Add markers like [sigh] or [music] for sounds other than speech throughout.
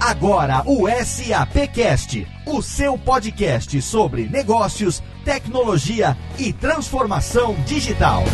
Agora o SAPcast, o seu podcast sobre negócios, tecnologia e transformação digital.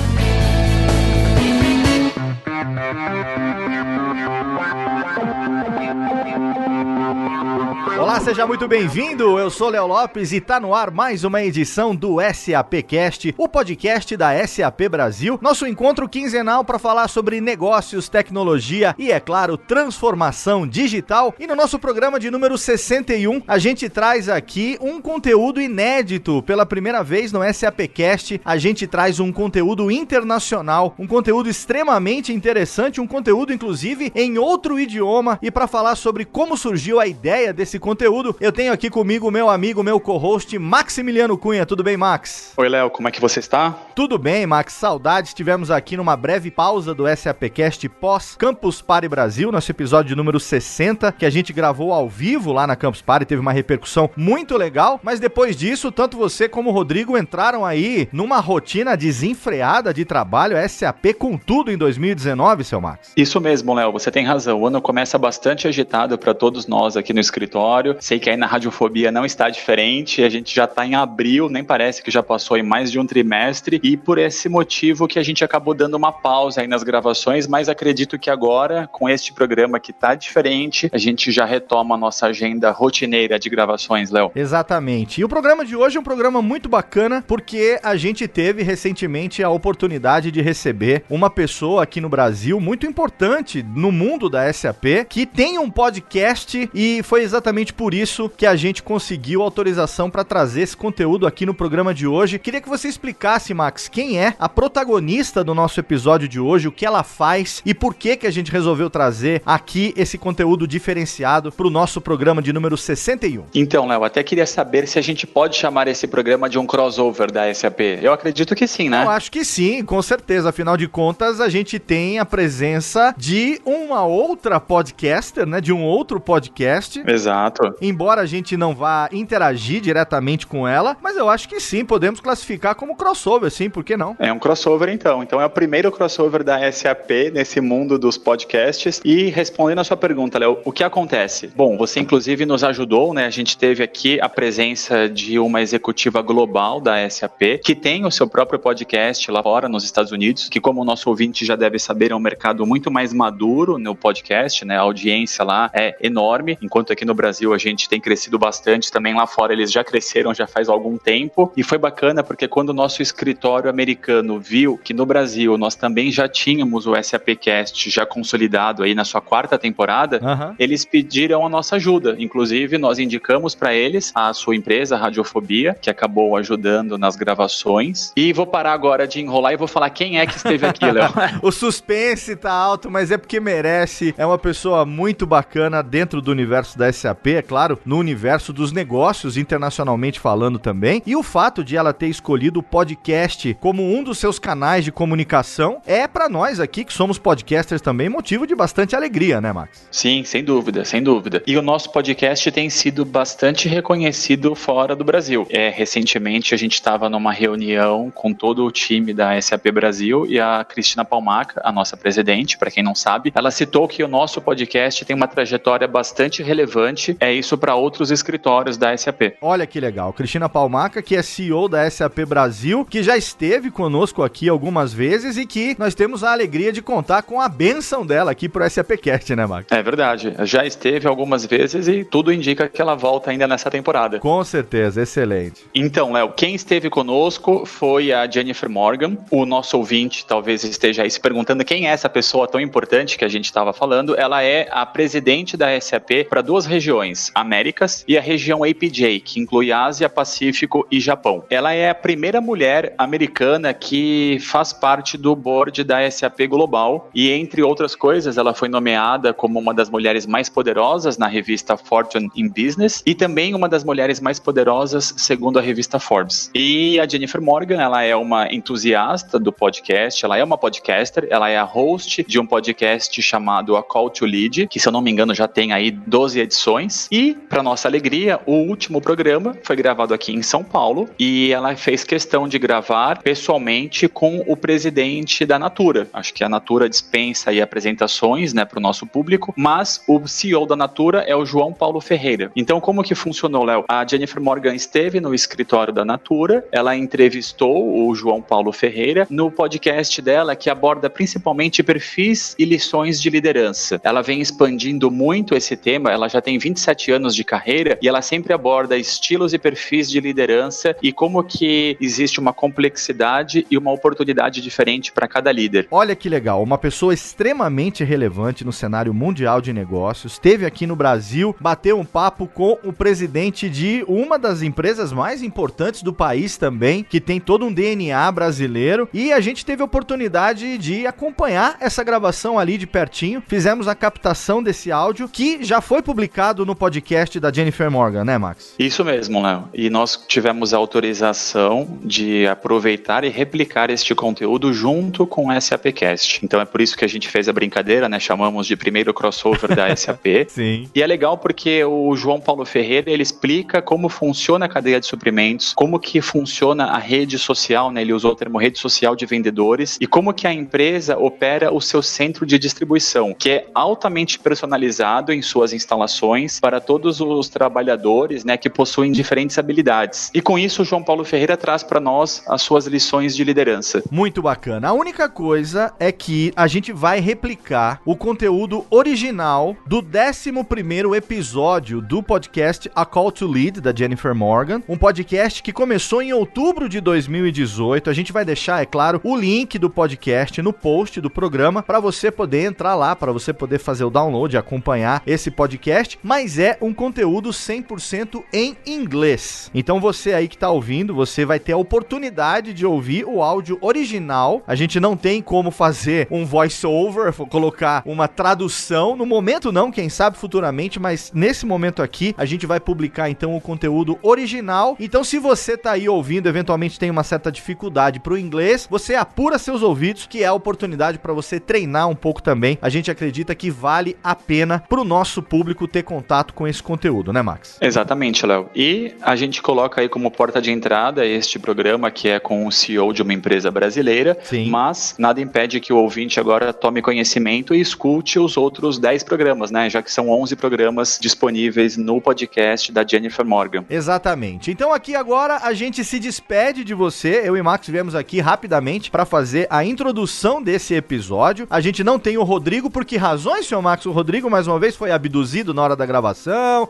Olá, seja muito bem-vindo. Eu sou Léo Lopes e tá no ar mais uma edição do SAPcast, o podcast da SAP Brasil. Nosso encontro quinzenal para falar sobre negócios, tecnologia e, é claro, transformação digital. E no nosso programa de número 61, a gente traz aqui um conteúdo inédito. Pela primeira vez no SAPcast, a gente traz um conteúdo internacional, um conteúdo extremamente interessante, um conteúdo inclusive em outro idioma. E para falar sobre como surgiu a ideia desse conteúdo, eu tenho aqui comigo meu amigo, meu co-host, Maximiliano Cunha. Tudo bem, Max? Oi, Léo, como é que você está? Tudo bem, Max. Saudades. Estivemos aqui numa breve pausa do SAPcast pós Campus Party Brasil, nosso episódio número 60, que a gente gravou ao vivo lá na Campus Party, teve uma repercussão muito legal, mas depois disso, tanto você como o Rodrigo entraram aí numa rotina desenfreada de trabalho SAP com tudo em 2019, seu Max. Isso mesmo, Léo, você tem razão. O ano começa bastante agitado para todos nós aqui no escritório. Sei que aí na Radiofobia não está diferente. A gente já está em abril, nem parece que já passou em mais de um trimestre. E por esse motivo que a gente acabou dando uma pausa aí nas gravações, mas acredito que agora, com este programa que está diferente, a gente já retoma a nossa agenda rotineira de gravações, Léo. Exatamente. E o programa de hoje é um programa muito bacana porque a gente teve recentemente a oportunidade de receber uma pessoa aqui no Brasil muito importante no mundo da SAP que tem um podcast e foi exatamente por isso que a gente conseguiu autorização para trazer esse conteúdo aqui no programa de hoje. Queria que você explicasse, Max, quem é a protagonista do nosso episódio de hoje, o que ela faz e por que que a gente resolveu trazer aqui esse conteúdo diferenciado para o nosso programa de número 61. Então, Léo, até queria saber se a gente pode chamar esse programa de um crossover da SAP. Eu acredito que sim, né? Eu acho que sim, com certeza. Afinal de contas, a gente tem a presença de uma outra podcaster, né? De um outro podcast. Exato. Embora a gente não vá interagir diretamente com ela, mas eu acho que sim, podemos classificar como crossover, sim, por que não? É um crossover, então. Então é o primeiro crossover da SAP nesse mundo dos podcasts. E respondendo a sua pergunta, Léo, o que acontece? Bom, você inclusive nos ajudou, né? A gente teve aqui a presença de uma executiva global da SAP, que tem o seu próprio podcast lá fora, nos Estados Unidos, que, como o nosso ouvinte já deve saber, é um mercado muito mais maduro no podcast, né? A audiência lá é enorme, enquanto aqui no Brasil a gente tem crescido bastante, também lá fora eles já cresceram já faz algum tempo. E foi bacana porque quando o nosso escritório americano viu que no Brasil nós também já tínhamos o SAPcast já consolidado aí na sua quarta temporada, Aham. eles pediram a nossa ajuda. Inclusive, nós indicamos para eles a sua empresa, a Radiofobia, que acabou ajudando nas gravações. E vou parar agora de enrolar e vou falar quem é que esteve aqui, Léo. [laughs] O suspense tá alto, mas é porque merece. É uma pessoa muito bacana dentro do universo da SAP, é claro, no universo dos negócios, internacionalmente falando também. E o fato de ela ter escolhido o podcast como um dos seus canais de comunicação é pra nós aqui, que somos podcasters também, motivo de bastante alegria, né, Max? Sim, sem dúvida, sem dúvida. E o nosso podcast tem sido bastante reconhecido fora do Brasil. É, recentemente a gente estava numa reunião com todo o time da SAP Brasil e a Cristina Palmaca, a nossa presidente, para quem não sabe, ela citou que o nosso podcast tem uma trajetória bastante relevante. É isso para outros escritórios da SAP. Olha que legal. Cristina Palmaca, que é CEO da SAP Brasil, que já esteve conosco aqui algumas vezes e que nós temos a alegria de contar com a benção dela aqui pro SAPcast, né, Max? É verdade. Já esteve algumas vezes e tudo indica que ela volta ainda nessa temporada. Com certeza, excelente. Então, Léo, quem esteve conosco foi a Jennifer Morgan. O nosso ouvinte talvez esteja aí se perguntando quem é essa pessoa tão importante que a gente estava falando. Ela é a presidente da SAP para duas regiões, Américas e a região APJ, que inclui Ásia, Pacífico e Japão. Ela é a primeira mulher americana que faz parte do board da SAP Global e, entre outras coisas, ela foi nomeada como uma das mulheres mais poderosas na revista Fortune in Business e também uma das mulheres mais poderosas segundo a revista Forbes. E a Jennifer Morgan, ela é uma entusiasta do podcast, ela é uma podcaster, ela é a host de um podcast chamado A Call to Lead, que se eu não me engano já tem aí 12 edições E, para nossa alegria, o último programa foi gravado aqui em São Paulo e ela fez questão de gravar pessoalmente com o presidente da Natura. Acho que a Natura dispensa aí apresentações, né, para o nosso público, mas o CEO da Natura é o João Paulo Ferreira. Então, como que funcionou, Léo? A Jennifer Morgan esteve no escritório da Natura, ela entrevistou o João Paulo Ferreira no podcast dela que aborda principalmente perfis e lições de liderança. Ela vem expandindo muito esse tema, ela já tem 27 anos de carreira e ela sempre aborda estilos e perfis de liderança e como que existe uma complexidade e uma oportunidade diferente para cada líder. Olha que legal, uma pessoa extremamente relevante no cenário mundial de negócios, esteve aqui no Brasil, bateu um papo com o presidente de uma das empresas mais importantes do país também, que tem todo um DNA brasileiro, e a gente teve a oportunidade de acompanhar essa gravação ali de pertinho. Fizemos a captação desse áudio que já foi publicado no podcast da Jennifer Morgan, né, Max? Isso mesmo, Léo. E nós tivemos a autorização de aproveitar e replicar este conteúdo junto com o SAPcast. Então é por isso que a gente fez a brincadeira, né? Chamamos de primeiro crossover da [laughs] SAP. Sim. E é legal porque o João Paulo Ferreira, ele explica como funciona a cadeia de suprimentos, como que funciona a rede social, né? Ele usou o termo rede social de vendedores e como que a empresa opera o seu centro de distribuição, que é altamente personalizado em suas instalações para todos os trabalhadores, né, que possuem diferentes habilidades. E com isso, João Paulo Ferreira traz para nós as suas lições de liderança. Muito bacana. A única coisa é que a gente vai replicar o conteúdo original do 11 episódio do podcast A Call to Lead da Jennifer Morgan, um podcast que começou em outubro de 2018. A gente vai deixar, é claro, o link do podcast no post do programa para você poder entrar lá, para você poder fazer o download acompanhar esse podcast, mas é um conteúdo 100% em inglês. Então você aí que está ouvindo, você vai ter a oportunidade de ouvir o áudio original. A gente não tem como fazer um voice over, colocar uma tradução no momento não, quem sabe futuramente, mas nesse momento aqui a gente vai publicar então o conteúdo original. Então se você tá aí ouvindo, eventualmente tem uma certa dificuldade pro inglês, você apura seus ouvidos, que é a oportunidade para você treinar um pouco também. A gente acredita que vale a pena pro nosso público ter contato com esse conteúdo, né, Max? Exatamente, Léo. E a gente coloca aí como porta de entrada este programa que é com o CEO de uma empresa brasileira, Sim. mas nada impede que o ouvinte agora tome conhecimento e escute os outros 10 programas, né? Já que são 11 programas disponíveis no podcast da Jennifer Morgan. Exatamente. Então aqui agora a gente se despede de você. Eu e Max viemos aqui rapidamente para fazer a introdução desse episódio. A gente não tem o Rodrigo por que razões, senhor Max? O Rodrigo mais uma vez foi abduzido na hora da gravação?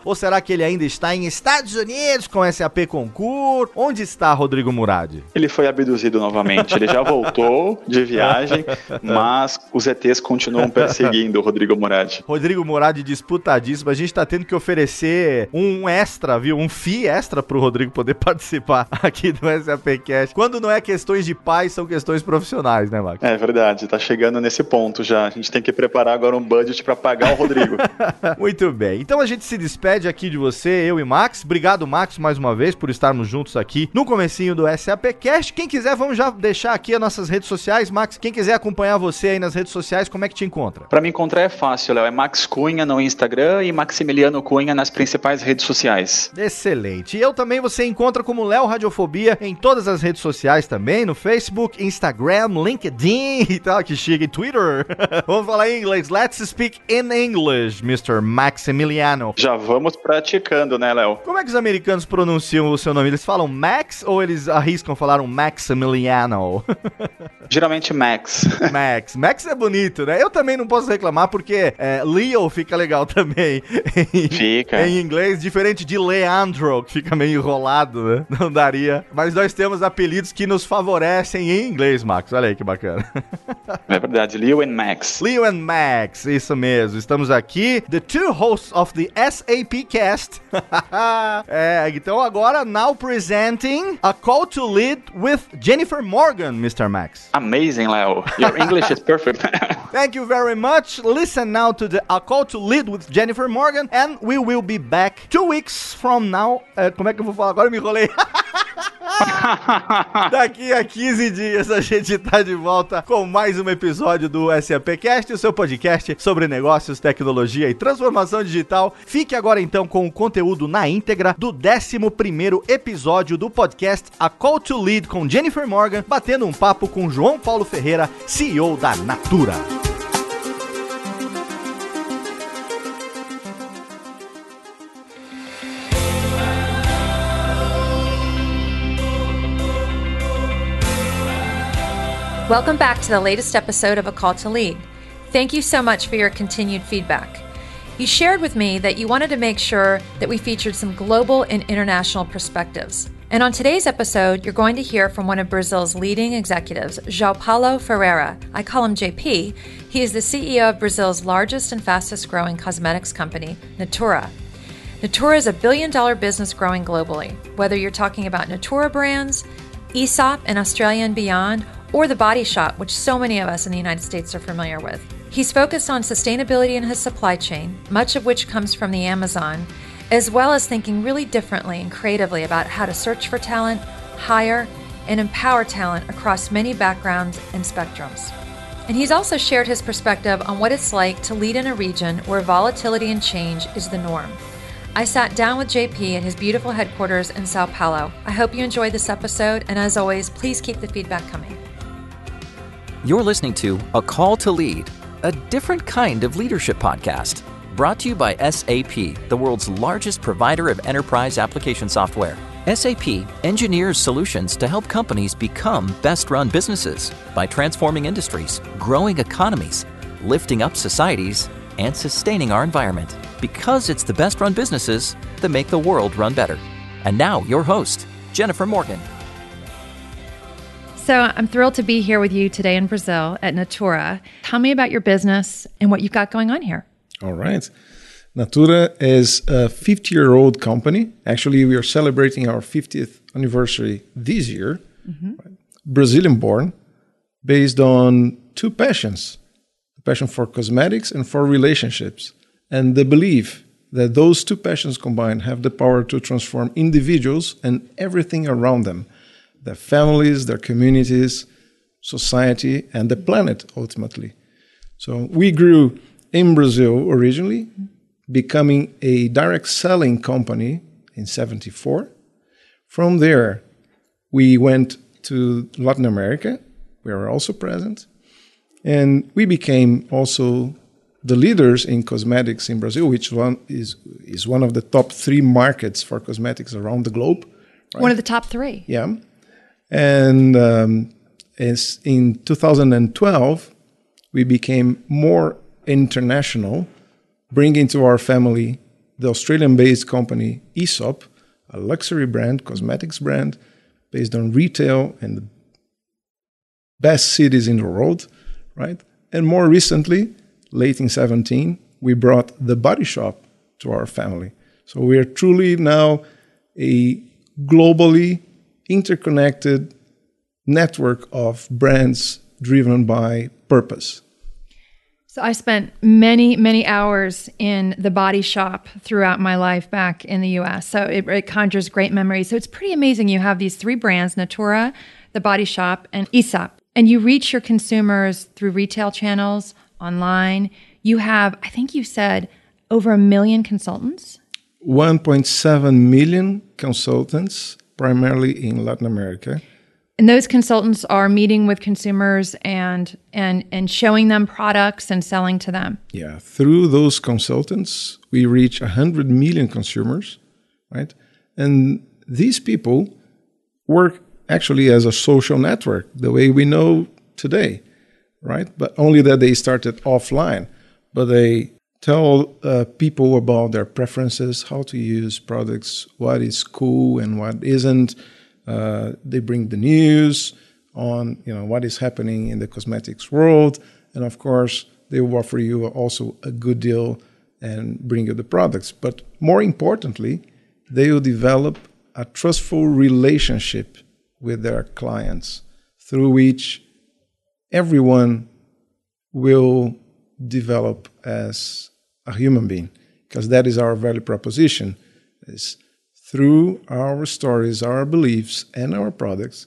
Ou será que ele ainda está em Estados Unidos com SAP Concur? Onde está Rodrigo Murad? Ele foi abduzido novamente. Ele já voltou de viagem, [laughs] mas os ETs continuam perseguindo o Rodrigo Murad. Rodrigo Murad disputadíssimo. A gente tá tendo que oferecer um extra, viu? Um FII extra pro Rodrigo poder [laughs] participar aqui do SAPcast. Quando não é questões de paz, são questões profissionais, né, Max? É verdade, tá chegando nesse ponto já. A gente tem que preparar agora um budget para pagar o Rodrigo. [laughs] Muito bem. Então a gente se despede aqui de você, eu e Max. Obrigado, Max, mais uma vez por estarmos juntos aqui no comecinho do SAPcast. Quem quiser, vamos já deixar aqui as nossas redes sociais. Max, quem quiser acompanhar você aí nas redes sociais, como é que te encontra? Para me encontrar é fácil, Léo. É Max Cunha no Instagram e Maximiliano Cunha nas principais redes sociais. Excelente. E eu também você encontra como Léo Radiofobia em todas as redes sociais também, no Facebook, Instagram, LinkedIn [laughs] e tal, que chique, Twitter. [laughs] vamos falar em inglês. Let's speak in English, Mr. Maximiliano. Já vamos praticando, né, Léo? Como é que os americanos pronunciam o seu nome? Eles falam Max ou eles arriscam falar um Maximiliano? [laughs] Geralmente Max. Max. Max é bonito, né? Eu também não posso reclamar porque é, Leo fica legal [laughs] também. Fica. em inglês, diferente de Leandro, que fica meio enrolado, né? [laughs] Não daria. Mas nós temos apelidos que nos favorecem em inglês, Max. Olha aí que bacana. É verdade, Leo and Max. Leo and Max, isso mesmo. Estamos aqui, the two hosts of the SAP Cast. [laughs] é, então agora, now presenting a call to lead with Jennifer Morgan, Mr. Max. Amazing, Léo. Your English is perfect. [laughs] Thank you very much. Listen now to the A Call to Lead with Jennifer Morgan, and we will be back two weeks from now. Uh, como é que eu vou falar agora? Eu me enrolei. [laughs] [laughs] Daqui a 15 dias a gente tá de volta com mais um episódio do SAPcast, o seu podcast sobre negócios, tecnologia e transformação digital. Fique agora então com o conteúdo na íntegra do 11º episódio do podcast A Call to Lead com Jennifer Morgan, batendo um papo com João Paulo Ferreira, CEO da Natura. Welcome back to the latest episode of A Call to Lead. Thank you so much for your continued feedback. You shared with me that you wanted to make sure that we featured some global and international perspectives. And on today's episode, you're going to hear from one of Brazil's leading executives, João Paulo Ferreira. I call him JP. He is the CEO of Brazil's largest and fastest growing cosmetics company, Natura. Natura is a billion dollar business growing globally. Whether you're talking about Natura brands, Aesop and Australia and beyond, or the Body Shop, which so many of us in the United States are familiar with. He's focused on sustainability in his supply chain, much of which comes from the Amazon, as well as thinking really differently and creatively about how to search for talent, hire, and empower talent across many backgrounds and spectrums. And he's also shared his perspective on what it's like to lead in a region where volatility and change is the norm. I sat down with JP at his beautiful headquarters in Sao Paulo. I hope you enjoyed this episode, and as always, please keep the feedback coming. You're listening to A Call to Lead, a different kind of leadership podcast. Brought to you by SAP, the world's largest provider of enterprise application software. SAP engineers solutions to help companies become best run businesses by transforming industries, growing economies, lifting up societies, and sustaining our environment. Because it's the best run businesses that make the world run better. And now, your host, Jennifer Morgan. So I'm thrilled to be here with you today in Brazil at Natura. Tell me about your business and what you've got going on here. All right. Natura is a 50 year old company. Actually, we are celebrating our 50th anniversary this year. Mm-hmm. Brazilian born, based on two passions the passion for cosmetics and for relationships, and the belief that those two passions combined have the power to transform individuals and everything around them their families, their communities, society, and the planet ultimately. So we grew in Brazil originally, becoming a direct selling company in 74. From there, we went to Latin America, where we were also present. And we became also the leaders in cosmetics in Brazil, which one is, is one of the top three markets for cosmetics around the globe. Right? One of the top three. Yeah. And um, in 2012, we became more international, bringing to our family the Australian based company Aesop, a luxury brand, cosmetics brand, based on retail and the best cities in the world, right? And more recently, late in 17, we brought the Body Shop to our family. So we are truly now a globally interconnected network of brands driven by purpose. So I spent many, many hours in the body shop throughout my life back in the US. So it, it, conjures great memories. So it's pretty amazing. You have these three brands Natura, the body shop, and Aesop. And you reach your consumers through retail channels, online. You have, I think you said, over a million consultants. 1.7 million consultants primarily in Latin America. And those consultants are meeting with consumers and and and showing them products and selling to them. Yeah, through those consultants, we reach 100 million consumers, right? And these people work actually as a social network, the way we know today, right? But only that they started offline, but they tell uh, people about their preferences, how to use products, what is cool and what isn't. Uh, they bring the news on you know what is happening in the cosmetics world, and of course they will offer you also a good deal and bring you the products. But more importantly, they will develop a trustful relationship with their clients through which everyone will develop as a human being, because that is our value proposition. Is through our stories, our beliefs, and our products,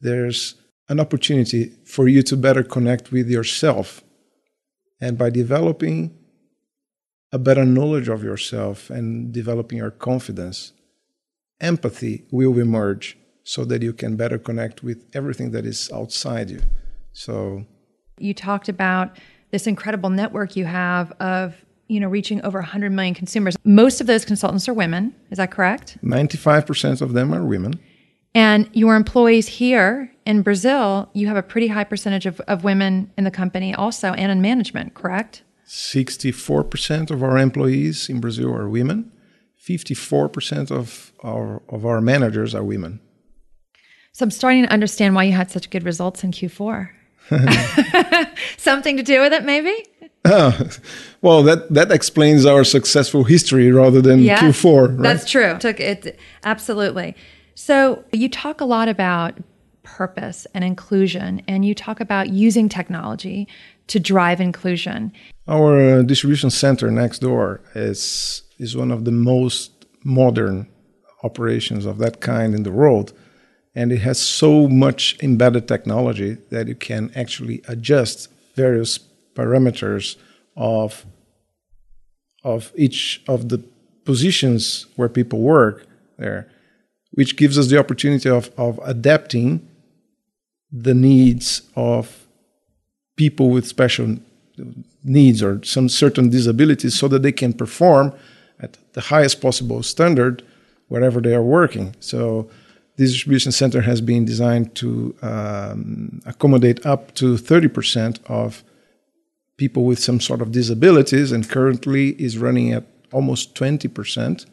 there's an opportunity for you to better connect with yourself. And by developing a better knowledge of yourself and developing your confidence, empathy will emerge so that you can better connect with everything that is outside you. So, you talked about this incredible network you have of you know reaching over 100 million consumers. Most of those consultants are women. Is that correct? 95% of them are women. And your employees here in brazil you have a pretty high percentage of, of women in the company also and in management correct? 64% of our employees in brazil are women. 54% of our of our managers are women. So i'm starting to understand why you had such good results in q4 [laughs] [laughs] something to do with it maybe Oh, [laughs] well, that, that explains our successful history rather than yeah, Q4. Right? That's true. Took it absolutely. So you talk a lot about purpose and inclusion, and you talk about using technology to drive inclusion. Our uh, distribution center next door is is one of the most modern operations of that kind in the world, and it has so much embedded technology that you can actually adjust various parameters of of each of the positions where people work there, which gives us the opportunity of, of adapting the needs of people with special needs or some certain disabilities so that they can perform at the highest possible standard wherever they are working. So this distribution center has been designed to um, accommodate up to 30% of people with some sort of disabilities, and currently is running at almost 20%,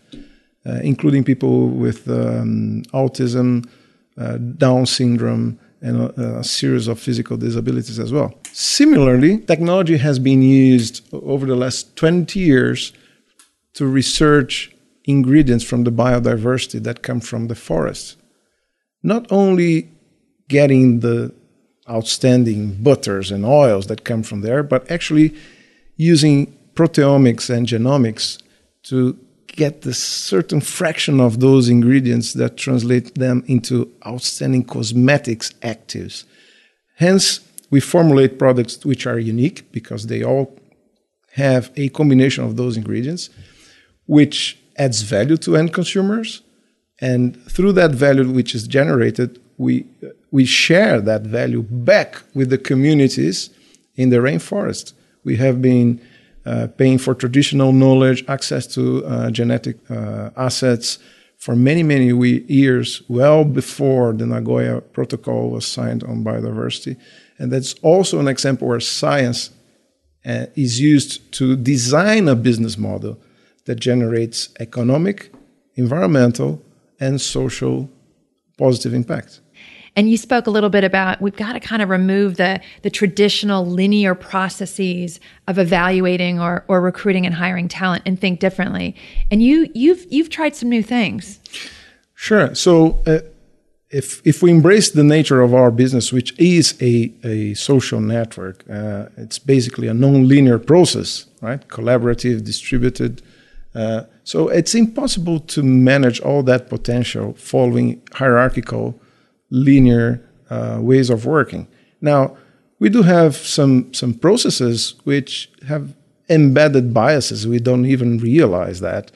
uh, including people with um, autism, uh, Down syndrome, and a, a, series of physical disabilities as well. Similarly, technology has been used over the last 20 years to research ingredients from the biodiversity that come from the forest. Not only getting the outstanding butters and oils that come from there, but actually using proteomics and genomics to get the certain fraction of those ingredients that translate them into outstanding cosmetics actives. Hence, we formulate products which are unique because they all have a combination of those ingredients, which adds value to end consumers. And through that value which is generated, we we share that value back with the communities in the rainforest. We have been uh, paying for traditional knowledge, access to uh, genetic uh, assets for many, many years, well before the Nagoya Protocol was signed on biodiversity. And that's also an example where science uh, is used to design a business model that generates economic, environmental, and social positive impact. And you spoke a little bit about we've got to kind of remove the the traditional linear processes of evaluating or, or recruiting and hiring talent and think differently. And you you've you've tried some new things. Sure. So uh, if if we embrace the nature of our business, which is a, a social network, uh, it's basically a non-linear process, right? Collaborative, distributed. Uh, so it's impossible to manage all that potential following hierarchical linear uh, ways of working. Now, we do have some some processes which have embedded biases. We don't even realize that,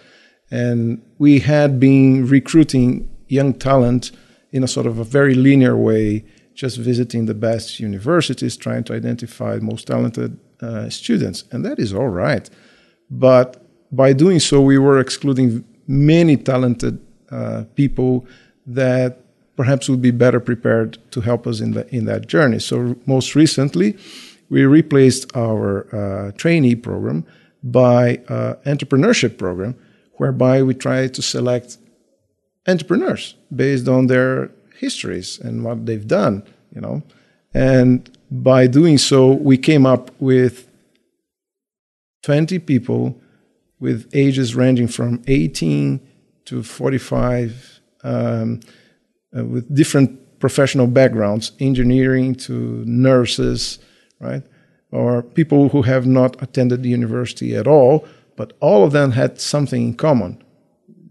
and we had been recruiting young talent in a sort of a very linear way, just visiting the best universities, trying to identify most talented uh, students, and that is all right. But by doing so, we were excluding many talented uh, people that perhaps would be better prepared to help us in, the, in that journey. So, most recently, we replaced our uh, trainee program by uh, entrepreneurship program, whereby we try to select entrepreneurs based on their histories and what they've done, you know. And by doing so, we came up with 20 people with ages ranging from 18 to 45. Um, uh, with different professional backgrounds, engineering to nurses, right? Or people who have not attended the university at all, but all of them had something in common.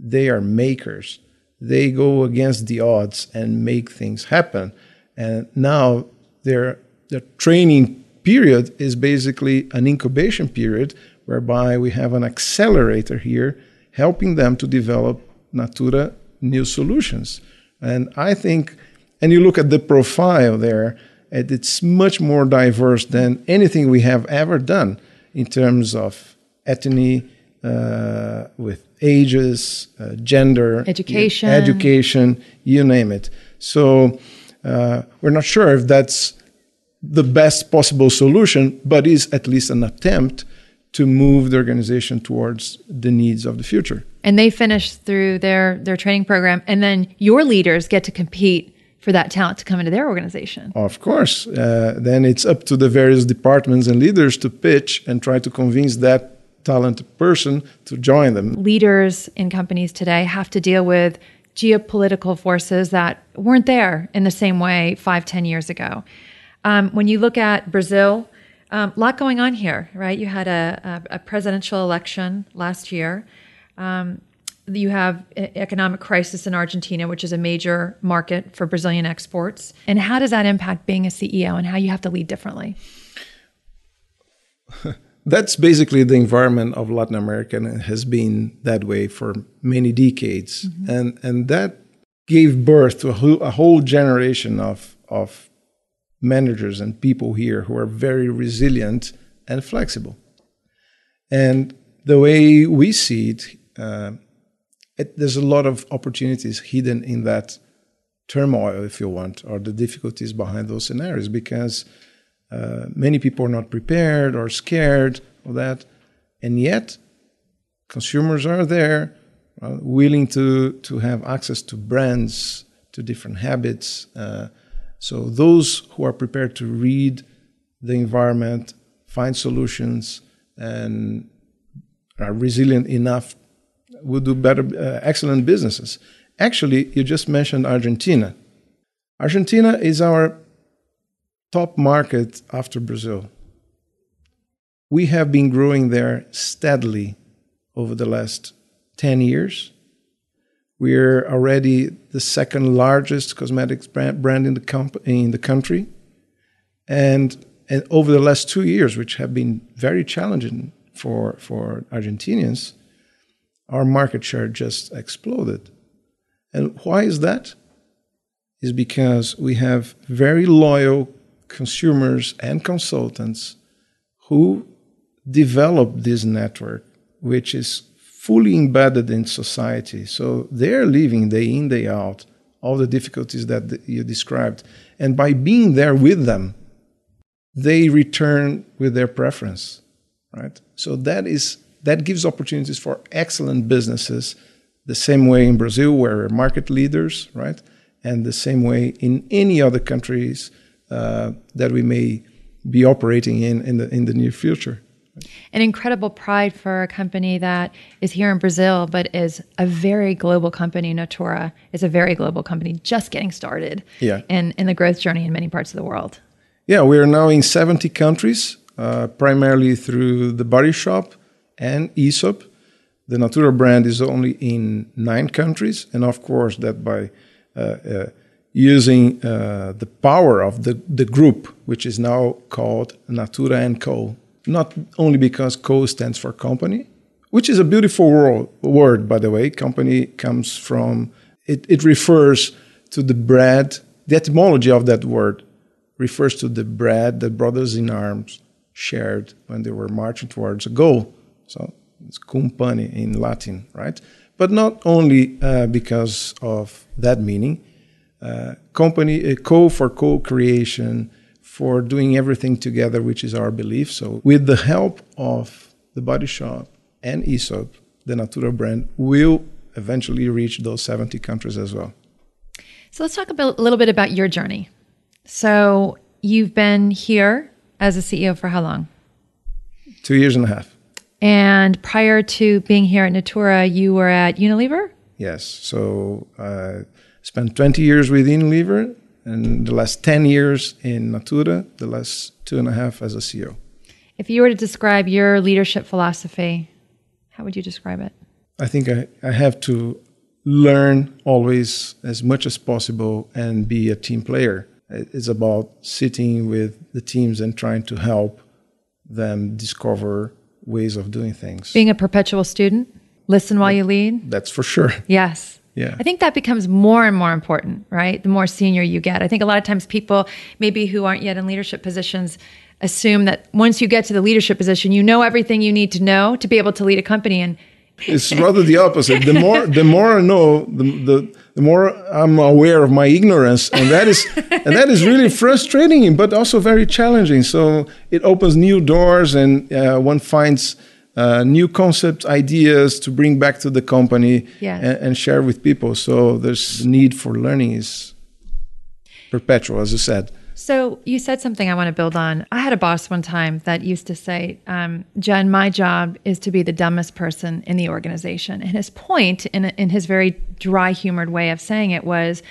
They are makers. they go against the odds and make things happen. And now their their training period is basically an incubation period whereby we have an accelerator here helping them to develop Natura new solutions. And I think, and you look at the profile there, it's much more diverse than anything we have ever done in terms of ethnicity, uh, with ages, uh, gender, Education. education, you name it. So uh, we're not sure if that's the best possible solution, but is at least an attempt to move the organization towards the needs of the future. And they finish through their their training program, and then your leaders get to compete for that talent to come into their organization. Of course, uh, then it's up to the various departments and leaders to pitch and try to convince that talented person to join them. Leaders in companies today have to deal with geopolitical forces that weren't there in the same way five, ten years ago. Um, when you look at Brazil, um, lot going on here, right? You had a, a, a presidential election last year. Um, you have economic crisis in Argentina, which is a major market for Brazilian exports. And how does that impact being a CEO and how you have to lead differently? [laughs] That's basically the environment of Latin America and has been that way for many decades. Mm-hmm. And, and that gave birth to a whole, a whole generation of, of managers and people here who are very resilient and flexible. And the way we see it, uh, it, there's a lot of opportunities hidden in that turmoil, if you want, or the difficulties behind those scenarios, because uh, many people are not prepared or scared of that, and yet consumers are there, uh, willing to to have access to brands, to different habits. Uh, so those who are prepared to read the environment, find solutions, and are resilient enough will do better, uh, excellent businesses. Actually, you just mentioned Argentina. Argentina is our top market after Brazil. We have been growing there steadily over the last 10 years. We're already the second largest cosmetics brand, brand in, the comp- in the country. And, and over the last two years, which have been very challenging for, for Argentinians, our market share just exploded. And why is that? Is because we have very loyal consumers and consultants who develop this network, which is fully embedded in society. So they're living day in, day out, all the difficulties that you described. And by being there with them, they return with their preference, right? So that is that gives opportunities for excellent businesses, the same way in Brazil, where we're market leaders, right? And the same way in any other countries uh, that we may be operating in in the, in the near future. An incredible pride for a company that is here in Brazil, but is a very global company. Natura is a very global company, just getting started yeah. in, in the growth journey in many parts of the world. Yeah, we are now in 70 countries, uh, primarily through the Body Shop and Aesop. The Natura brand is only in nine countries, and of course, that by uh, uh, using uh, the power of the, the group, which is now called Natura and Co. Not only because Co stands for company, which is a beautiful word, word by the way. Company comes from, it, it refers to the bread, the etymology of that word refers to the bread that brothers in arms shared when they were marching towards a goal. So it's company in Latin, right? But not only uh, because of that meaning. Uh, company, uh, co for co-creation, for doing everything together, which is our belief. So with the help of the Body Shop and Aesop, the Natura brand will eventually reach those 70 countries as well. So let's talk a, a little bit about your journey. So you've been here as a CEO for how long? Two years and a half. And prior to being here at Natura, you were at Unilever? Yes. So I uh, spent 20 years with Unilever and the last 10 years in Natura, the last two and a half as a CEO. If you were to describe your leadership philosophy, how would you describe it? I think I, I have to learn always as much as possible and be a team player. It's about sitting with the teams and trying to help them discover ways of doing things. Being a perpetual student, listen while you lead. That's for sure. Yes. Yeah. I think that becomes more and more important, right? The more senior you get. I think a lot of times people, maybe who aren't yet in leadership positions, assume that once you get to the leadership position, you know everything you need to know to be able to lead a company. And it's rather the opposite. The more the more I know, the, the the more I'm aware of my ignorance, and that is and that is really frustrating, but also very challenging. So it opens new doors, and uh, one finds uh, new concepts, ideas to bring back to the company Yes. and, and share with people. So there's need for learning is perpetual, as you said. So you said something I want to build on. I had a boss one time that used to say, um, "Jen, my job is to be the dumbest person in the organization." And his point, in in his very dry humored way of saying it, was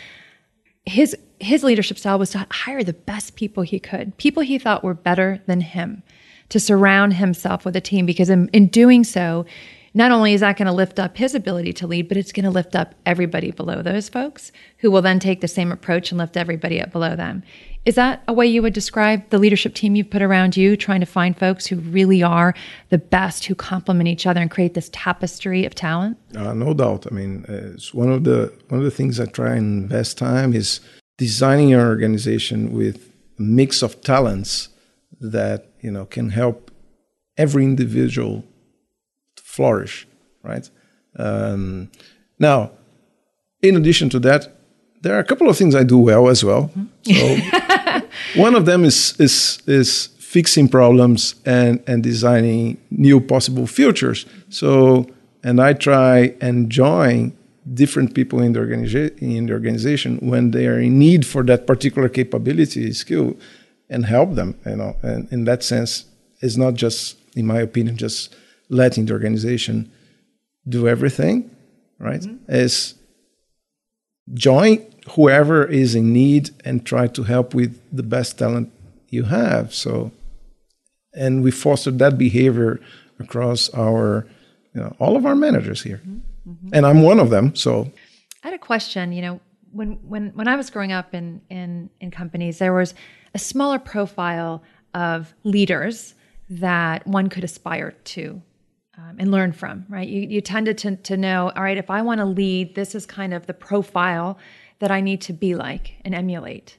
his his leadership style was to hire the best people he could, people he thought were better than him, to surround himself with a team. Because in, in doing so, not only is that going to lift up his ability to lead, but it's going to lift up everybody below those folks who will then take the same approach and lift everybody up below them. Is that a way you would describe the leadership team you've put around you, trying to find folks who really are the best, who complement each other and create this tapestry of talent? Uh, no doubt. I mean, uh, it's one of the one of the things I try and invest time is designing your organization with a mix of talents that you know can help every individual to flourish. Right. Um, now, in addition to that, there are a couple of things I do well as well. So [laughs] one of them is is is fixing problems and and designing new possible futures. So and I try and join different people in the organization in the organization when they are in need for that particular capability skill and help them. You know, and in that sense, it's not just, in my opinion, just letting the organization do everything. Right? Mm-hmm. Is join whoever is in need and try to help with the best talent you have. So, and we fostered that behavior across our, you know, all of our managers here, mm-hmm. Mm-hmm. and I'm one of them. So, I had a question. You know, when when when I was growing up in in in companies, there was a smaller profile of leaders that one could aspire to um, and learn from. Right? You you tended to to know. All right, if I want to lead, this is kind of the profile that I need to be like and emulate.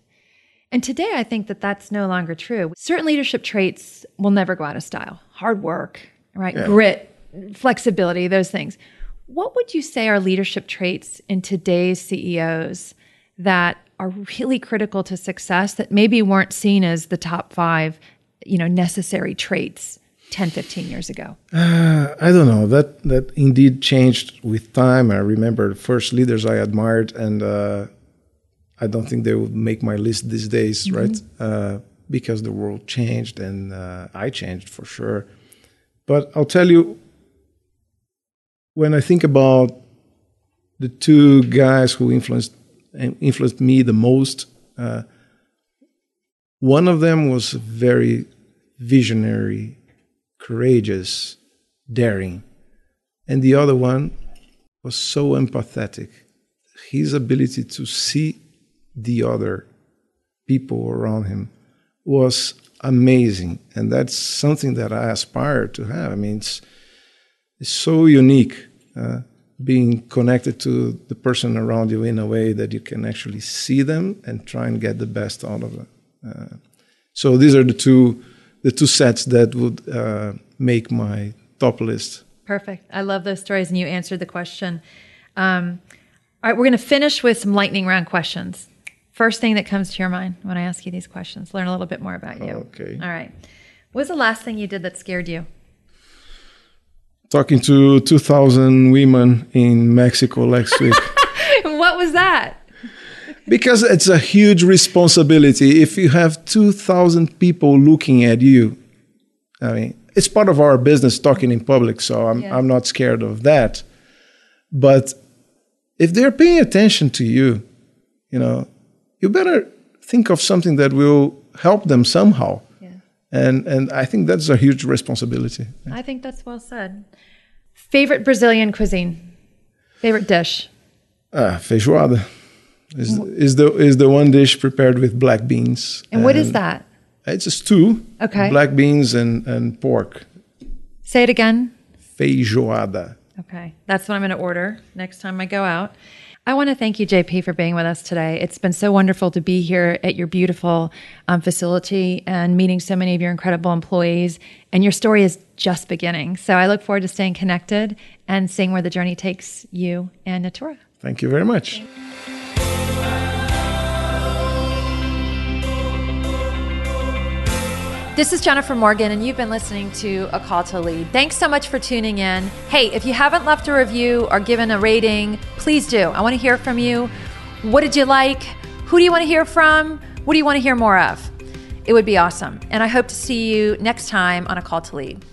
And today, I think that that's no longer true. Certain leadership traits will never go out of style. Hard work, right? Grit, flexibility, those things. What would you say are leadership traits in today's CEOs that are really critical to success that maybe weren't seen as the top five, you know, necessary traits 10, 15 years ago? I don't know that that indeed changed with time. I remember the first leaders I admired, and uh, I don't think they would make my list these days, right? Uh, because the world changed and uh, I changed for sure. But I'll tell you, when I think about the two guys who influenced influenced me the most, uh, one of them was very visionary, courageous, daring, and the other one was so empathetic. His ability to see the other people around him was amazing, and that's something that I aspire to have. I mean, it's it's so unique uh, being connected to the person around you in a way that you can actually see them and try and get the best out of them. Uh, so these are the two the two sets that would uh, make my top list. Perfect. I love those stories, and you answered the question. Um, all right, we're going to finish with some lightning round questions. First thing that comes to your mind when I ask you these questions, learn a little bit more about you. Okay. All right. What was the last thing you did that scared you? Talking to 2,000 women in Mexico last week. [laughs] what was that? because it's a huge responsibility. If you have 2,000 people looking at you, I mean, it's part of our business talking in public, so I'm, Yeah. I'm not scared of that. But if they're paying attention to you, you know, you better think of something that will help them somehow. And, and I think that's a huge responsibility. I think that's well said. Favorite Brazilian cuisine? Favorite dish? Uh, feijoada is, is the is the one dish prepared with black beans. And what is that? It's a stew. Okay. Black beans and, and pork. Say it again. Feijoada. Okay. That's what I'm going to order next time I go out. I want to thank you, JP, for being with us today. It's been so wonderful to be here at your beautiful um, facility and meeting so many of your incredible employees. And your story is just beginning. So I look forward to staying connected and seeing where the journey takes you and Natura. Thank you very much. This is Jennifer Morgan, and you've been listening to A Call to Lead. Thanks so much for tuning in. Hey, if you haven't left a review or given a rating, please do. I want to hear from you. What did you like? Who do you want to hear from? What do you want to hear more of? It would be awesome. And I hope to see you next time on A Call to Lead.